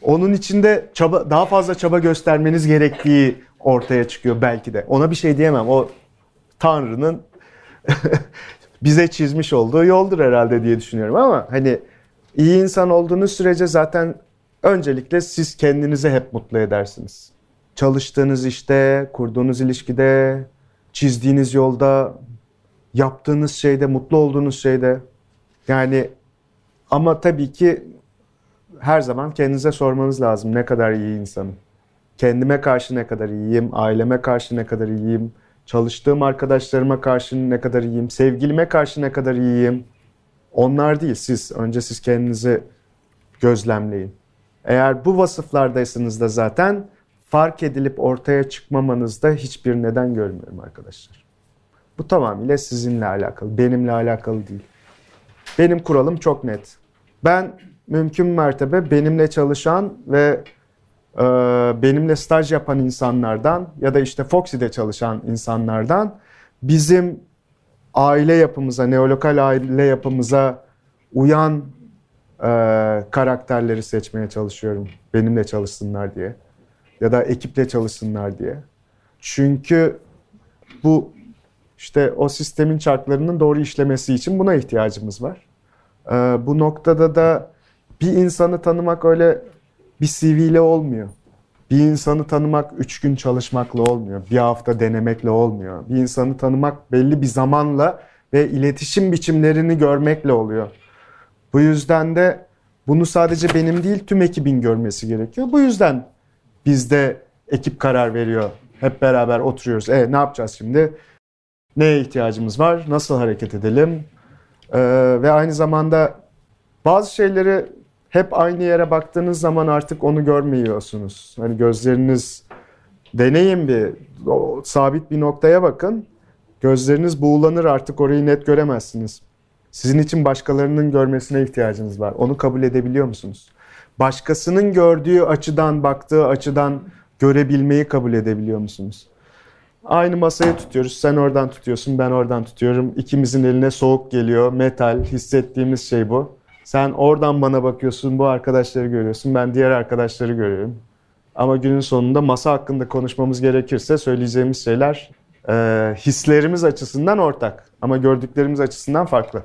Speaker 2: onun içinde çaba daha fazla çaba göstermeniz gerektiği ortaya çıkıyor belki de. Ona bir şey diyemem. O Tanrı'nın bize çizmiş olduğu yoldur herhalde diye düşünüyorum ama hani iyi insan olduğunuz sürece zaten öncelikle siz kendinizi hep mutlu edersiniz. Çalıştığınız işte, kurduğunuz ilişkide, çizdiğiniz yolda, yaptığınız şeyde, mutlu olduğunuz şeyde. Yani ama tabii ki her zaman kendinize sormanız lazım ne kadar iyi insanım. Kendime karşı ne kadar iyiyim, aileme karşı ne kadar iyiyim, çalıştığım arkadaşlarıma karşı ne kadar iyiyim, sevgilime karşı ne kadar iyiyim. Onlar değil siz. Önce siz kendinizi gözlemleyin. Eğer bu vasıflardaysanız da zaten fark edilip ortaya çıkmamanızda hiçbir neden görmüyorum arkadaşlar. Bu tamamıyla sizinle alakalı, benimle alakalı değil. Benim kuralım çok net. Ben mümkün mertebe benimle çalışan ve e, benimle staj yapan insanlardan ya da işte Foxy'de çalışan insanlardan bizim aile yapımıza, neolokal aile yapımıza uyan e, karakterleri seçmeye çalışıyorum. Benimle çalışsınlar diye. Ya da ekiple çalışsınlar diye. Çünkü bu işte o sistemin çarklarının doğru işlemesi için buna ihtiyacımız var. E, bu noktada da bir insanı tanımak öyle bir CV ile olmuyor. Bir insanı tanımak üç gün çalışmakla olmuyor. Bir hafta denemekle olmuyor. Bir insanı tanımak belli bir zamanla ve iletişim biçimlerini görmekle oluyor. Bu yüzden de bunu sadece benim değil tüm ekibin görmesi gerekiyor. Bu yüzden bizde ekip karar veriyor. Hep beraber oturuyoruz. E ne yapacağız şimdi? Neye ihtiyacımız var? Nasıl hareket edelim? Ee, ve aynı zamanda bazı şeyleri hep aynı yere baktığınız zaman artık onu görmüyorsunuz. Hani gözleriniz deneyin bir o, sabit bir noktaya bakın. Gözleriniz buğulanır artık orayı net göremezsiniz. Sizin için başkalarının görmesine ihtiyacınız var. Onu kabul edebiliyor musunuz? Başkasının gördüğü açıdan, baktığı açıdan görebilmeyi kabul edebiliyor musunuz? Aynı masayı tutuyoruz. Sen oradan tutuyorsun, ben oradan tutuyorum. İkimizin eline soğuk geliyor, metal. Hissettiğimiz şey bu. Sen oradan bana bakıyorsun, bu arkadaşları görüyorsun. Ben diğer arkadaşları görüyorum. Ama günün sonunda masa hakkında konuşmamız gerekirse söyleyeceğimiz şeyler e, hislerimiz açısından ortak. Ama gördüklerimiz açısından farklı.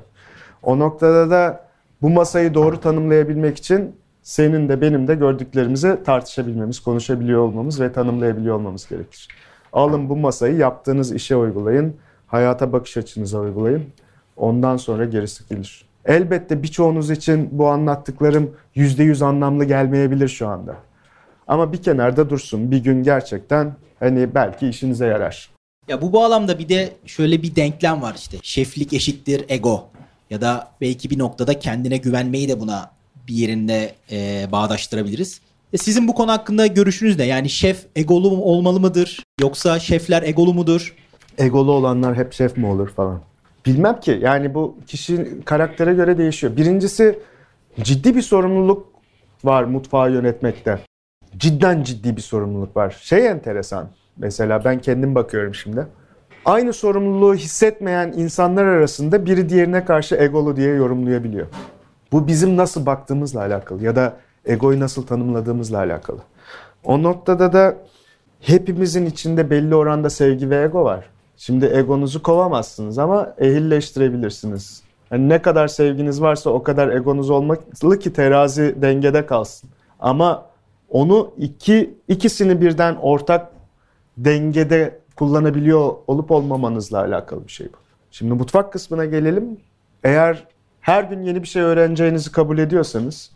Speaker 2: O noktada da bu masayı doğru tanımlayabilmek için senin de benim de gördüklerimizi tartışabilmemiz, konuşabiliyor olmamız ve tanımlayabiliyor olmamız gerekir. Alın bu masayı yaptığınız işe uygulayın, hayata bakış açınıza uygulayın. Ondan sonra gerisi gelir. Elbette birçoğunuz için bu anlattıklarım %100 anlamlı gelmeyebilir şu anda. Ama bir kenarda dursun. Bir gün gerçekten hani belki işinize yarar.
Speaker 1: Ya bu bağlamda bir de şöyle bir denklem var işte. Şeflik eşittir ego. Ya da belki bir noktada kendine güvenmeyi de buna bir yerinde e, bağdaştırabiliriz. E sizin bu konu hakkında görüşünüz ne? Yani şef egolu olmalı mıdır? Yoksa şefler egolu mudur?
Speaker 2: Egolu olanlar hep şef mi olur falan. Bilmem ki yani bu kişinin karaktere göre değişiyor. Birincisi ciddi bir sorumluluk var mutfağı yönetmekte. Cidden ciddi bir sorumluluk var. Şey enteresan. Mesela ben kendim bakıyorum şimdi. Aynı sorumluluğu hissetmeyen insanlar arasında biri diğerine karşı egolu diye yorumlayabiliyor. Bu bizim nasıl baktığımızla alakalı ya da egoyu nasıl tanımladığımızla alakalı. O noktada da hepimizin içinde belli oranda sevgi ve ego var. Şimdi egonuzu kovamazsınız ama ehilleştirebilirsiniz. Yani ne kadar sevginiz varsa o kadar egonuz olmalı ki terazi dengede kalsın. Ama onu iki ikisini birden ortak dengede kullanabiliyor olup olmamanızla alakalı bir şey bu. Şimdi mutfak kısmına gelelim. Eğer her gün yeni bir şey öğreneceğinizi kabul ediyorsanız,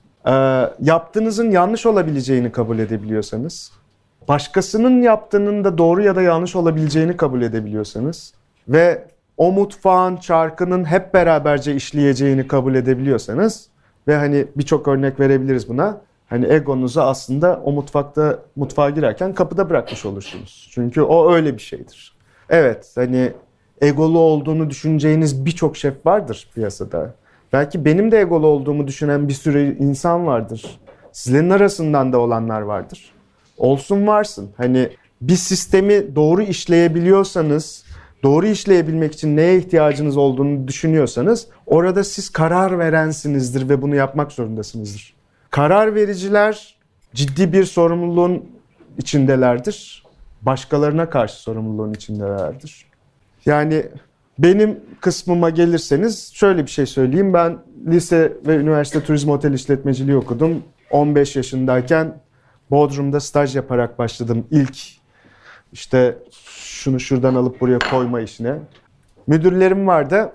Speaker 2: yaptığınızın yanlış olabileceğini kabul edebiliyorsanız, başkasının yaptığının da doğru ya da yanlış olabileceğini kabul edebiliyorsanız ve o mutfağın çarkının hep beraberce işleyeceğini kabul edebiliyorsanız ve hani birçok örnek verebiliriz buna. Hani egonuzu aslında o mutfakta mutfağa girerken kapıda bırakmış olursunuz. Çünkü o öyle bir şeydir. Evet hani egolu olduğunu düşüneceğiniz birçok şef vardır piyasada. Belki benim de egolu olduğumu düşünen bir sürü insan vardır. Sizlerin arasından da olanlar vardır. Olsun varsın. Hani bir sistemi doğru işleyebiliyorsanız, doğru işleyebilmek için neye ihtiyacınız olduğunu düşünüyorsanız orada siz karar verensinizdir ve bunu yapmak zorundasınızdır. Karar vericiler ciddi bir sorumluluğun içindelerdir. Başkalarına karşı sorumluluğun içindelerdir. Yani benim kısmıma gelirseniz şöyle bir şey söyleyeyim. Ben lise ve üniversite turizm otel işletmeciliği okudum. 15 yaşındayken Bodrum'da staj yaparak başladım ilk işte şunu şuradan alıp buraya koyma işine. Müdürlerim vardı,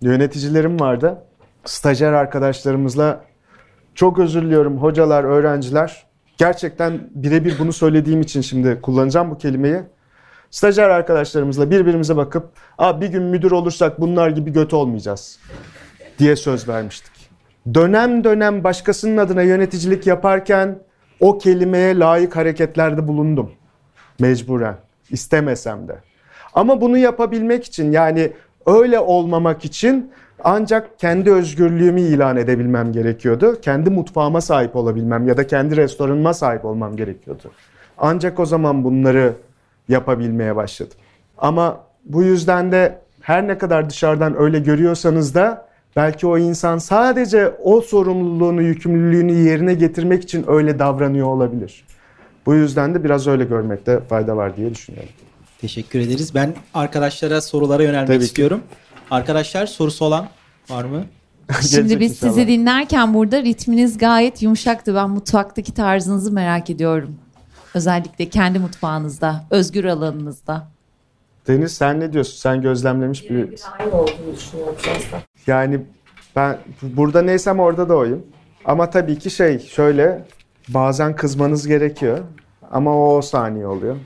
Speaker 2: yöneticilerim vardı. Stajyer arkadaşlarımızla çok özür diliyorum hocalar, öğrenciler. Gerçekten birebir bunu söylediğim için şimdi kullanacağım bu kelimeyi. Stajyer arkadaşlarımızla birbirimize bakıp Aa, bir gün müdür olursak bunlar gibi göt olmayacağız diye söz vermiştik. Dönem dönem başkasının adına yöneticilik yaparken o kelimeye layık hareketlerde bulundum. Mecburen. istemesem de. Ama bunu yapabilmek için yani öyle olmamak için ancak kendi özgürlüğümü ilan edebilmem gerekiyordu. Kendi mutfağıma sahip olabilmem ya da kendi restoranıma sahip olmam gerekiyordu. Ancak o zaman bunları yapabilmeye başladım. Ama bu yüzden de her ne kadar dışarıdan öyle görüyorsanız da belki o insan sadece o sorumluluğunu, yükümlülüğünü yerine getirmek için öyle davranıyor olabilir. Bu yüzden de biraz öyle görmekte fayda var diye düşünüyorum.
Speaker 1: Teşekkür ederiz. Ben arkadaşlara sorulara yönelmek
Speaker 2: Tabii ki.
Speaker 1: istiyorum. Arkadaşlar sorusu olan var mı?
Speaker 3: Şimdi biz
Speaker 2: inşallah.
Speaker 3: sizi dinlerken burada ritminiz gayet yumuşaktı. Ben mutfaktaki tarzınızı merak ediyorum. Özellikle kendi mutfağınızda, özgür alanınızda.
Speaker 2: Deniz sen ne diyorsun? Sen gözlemlemiş bir...
Speaker 4: Aynı olduğunu düşünüyorum aslında.
Speaker 2: Yani ben burada neysem orada da oyum. Ama tabii ki şey şöyle bazen kızmanız gerekiyor. Ama o, o saniye oluyor.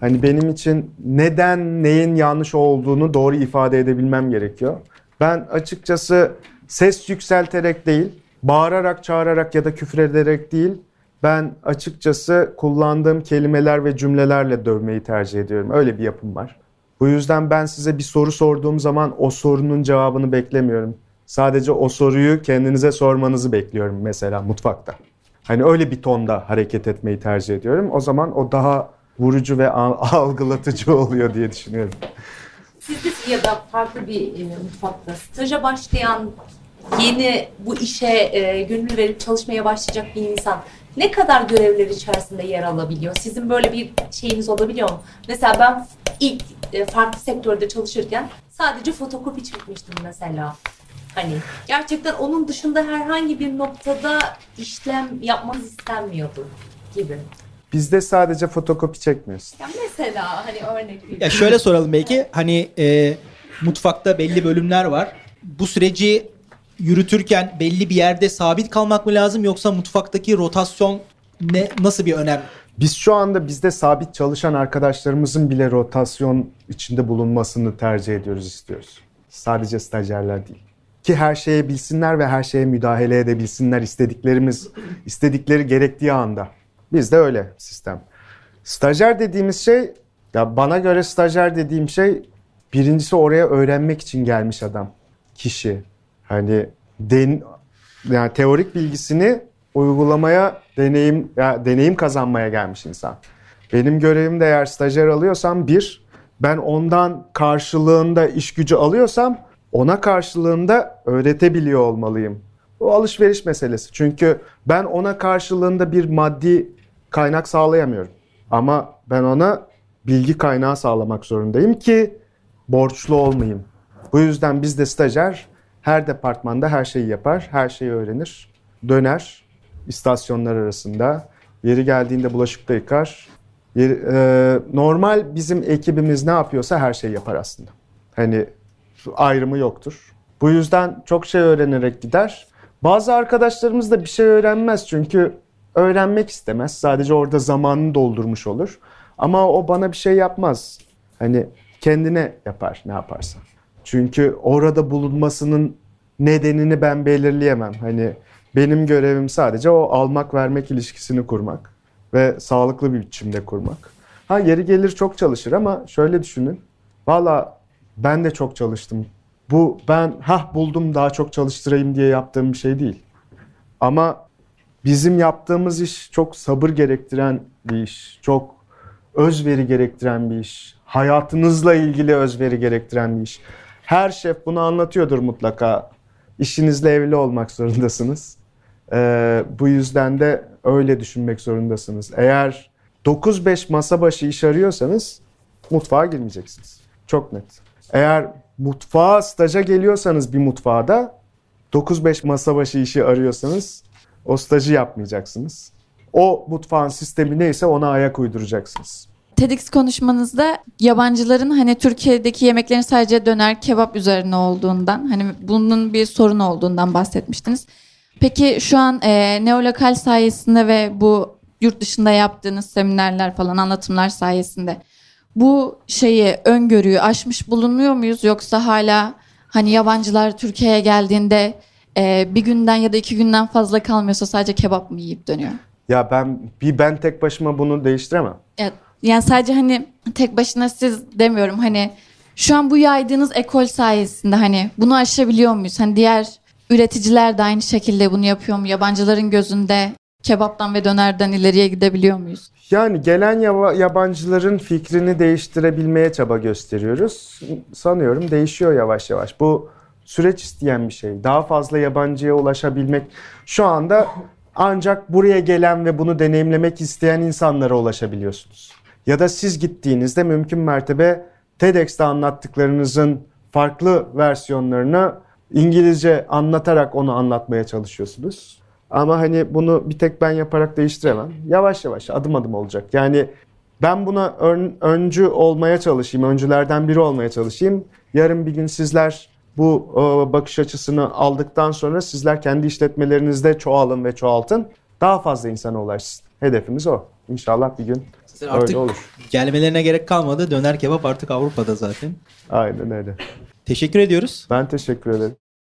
Speaker 2: Hani benim için neden neyin yanlış olduğunu doğru ifade edebilmem gerekiyor. Ben açıkçası ses yükselterek değil, bağırarak, çağırarak ya da küfür ederek değil, ben açıkçası kullandığım kelimeler ve cümlelerle dövmeyi tercih ediyorum. Öyle bir yapım var. Bu yüzden ben size bir soru sorduğum zaman o sorunun cevabını beklemiyorum. Sadece o soruyu kendinize sormanızı bekliyorum mesela mutfakta. Hani öyle bir tonda hareket etmeyi tercih ediyorum. O zaman o daha vurucu ve al- algılatıcı oluyor diye düşünüyorum.
Speaker 4: Sizde ya da farklı bir e, mutfakta staja başlayan yeni bu işe e, gönül verip çalışmaya başlayacak bir insan ne kadar görevler içerisinde yer alabiliyor? Sizin böyle bir şeyiniz olabiliyor mu? Mesela ben ilk e, farklı sektörde çalışırken sadece fotokopi çekmiştim mesela. Hani gerçekten onun dışında herhangi bir noktada işlem yapmanız istenmiyordu gibi.
Speaker 2: Bizde sadece fotokopi çekmiyoruz.
Speaker 4: Ya mesela hani örnek bir
Speaker 1: Ya şöyle soralım belki. Hani e, mutfakta belli bölümler var. Bu süreci yürütürken belli bir yerde sabit kalmak mı lazım yoksa mutfaktaki rotasyon ne nasıl bir önem?
Speaker 2: Biz şu anda bizde sabit çalışan arkadaşlarımızın bile rotasyon içinde bulunmasını tercih ediyoruz, istiyoruz. Sadece stajyerler değil. Ki her şeye bilsinler ve her şeye müdahale edebilsinler istediklerimiz, istedikleri gerektiği anda. Bizde öyle sistem. Stajyer dediğimiz şey, ya bana göre stajyer dediğim şey birincisi oraya öğrenmek için gelmiş adam, kişi. Hani den, yani teorik bilgisini uygulamaya deneyim ya deneyim kazanmaya gelmiş insan. Benim görevim de eğer stajyer alıyorsam bir, ben ondan karşılığında iş gücü alıyorsam ona karşılığında öğretebiliyor olmalıyım. O alışveriş meselesi. Çünkü ben ona karşılığında bir maddi kaynak sağlayamıyorum. Ama ben ona bilgi kaynağı sağlamak zorundayım ki borçlu olmayayım. Bu yüzden bizde stajyer her departmanda her şeyi yapar, her şeyi öğrenir, döner istasyonlar arasında. Yeri geldiğinde bulaşık da yıkar. Yeri- e, normal bizim ekibimiz ne yapıyorsa her şeyi yapar aslında. Hani ayrımı yoktur. Bu yüzden çok şey öğrenerek gider. Bazı arkadaşlarımız da bir şey öğrenmez çünkü öğrenmek istemez. Sadece orada zamanını doldurmuş olur. Ama o bana bir şey yapmaz. Hani kendine yapar ne yaparsa. Çünkü orada bulunmasının nedenini ben belirleyemem. Hani benim görevim sadece o almak vermek ilişkisini kurmak ve sağlıklı bir biçimde kurmak. Ha yeri gelir çok çalışır ama şöyle düşünün. Valla ben de çok çalıştım. Bu ben ha buldum daha çok çalıştırayım diye yaptığım bir şey değil. Ama bizim yaptığımız iş çok sabır gerektiren bir iş. Çok özveri gerektiren bir iş. Hayatınızla ilgili özveri gerektiren bir iş. Her şef bunu anlatıyordur mutlaka. İşinizle evli olmak zorundasınız. Ee, bu yüzden de öyle düşünmek zorundasınız. Eğer 9-5 masa başı iş arıyorsanız mutfağa girmeyeceksiniz. Çok net. Eğer mutfağa staja geliyorsanız bir mutfağda 9-5 masa başı işi arıyorsanız o stajı yapmayacaksınız. O mutfağın sistemi neyse ona ayak uyduracaksınız.
Speaker 5: TEDx konuşmanızda yabancıların hani Türkiye'deki yemeklerin sadece döner kebap üzerine olduğundan hani bunun bir sorun olduğundan bahsetmiştiniz. Peki şu an e, neolokal sayesinde ve bu yurt dışında yaptığınız seminerler falan anlatımlar sayesinde bu şeyi öngörüyü aşmış bulunuyor muyuz yoksa hala hani yabancılar Türkiye'ye geldiğinde e, bir günden ya da iki günden fazla kalmıyorsa sadece kebap mı yiyip dönüyor?
Speaker 2: Ya ben bir ben tek başıma bunu değiştiremem.
Speaker 5: Evet. Yani sadece hani tek başına siz demiyorum hani şu an bu yaydığınız ekol sayesinde hani bunu aşabiliyor muyuz? Hani diğer üreticiler de aynı şekilde bunu yapıyor mu? Yabancıların gözünde kebaptan ve dönerden ileriye gidebiliyor muyuz?
Speaker 2: Yani gelen yaba- yabancıların fikrini değiştirebilmeye çaba gösteriyoruz. Sanıyorum değişiyor yavaş yavaş. Bu süreç isteyen bir şey. Daha fazla yabancıya ulaşabilmek. Şu anda ancak buraya gelen ve bunu deneyimlemek isteyen insanlara ulaşabiliyorsunuz. Ya da siz gittiğinizde mümkün mertebe TEDx'te anlattıklarınızın farklı versiyonlarını İngilizce anlatarak onu anlatmaya çalışıyorsunuz. Ama hani bunu bir tek ben yaparak değiştiremem. Yavaş yavaş adım adım olacak. Yani ben buna ön- öncü olmaya çalışayım, öncülerden biri olmaya çalışayım. Yarın bir gün sizler bu e, bakış açısını aldıktan sonra sizler kendi işletmelerinizde çoğalın ve çoğaltın. Daha fazla insana ulaşsın. Hedefimiz o. İnşallah bir gün
Speaker 1: Artık
Speaker 2: öyle olur.
Speaker 1: gelmelerine gerek kalmadı. Döner kebap artık Avrupa'da zaten.
Speaker 2: Aynen öyle.
Speaker 1: Teşekkür ediyoruz.
Speaker 2: Ben teşekkür ederim.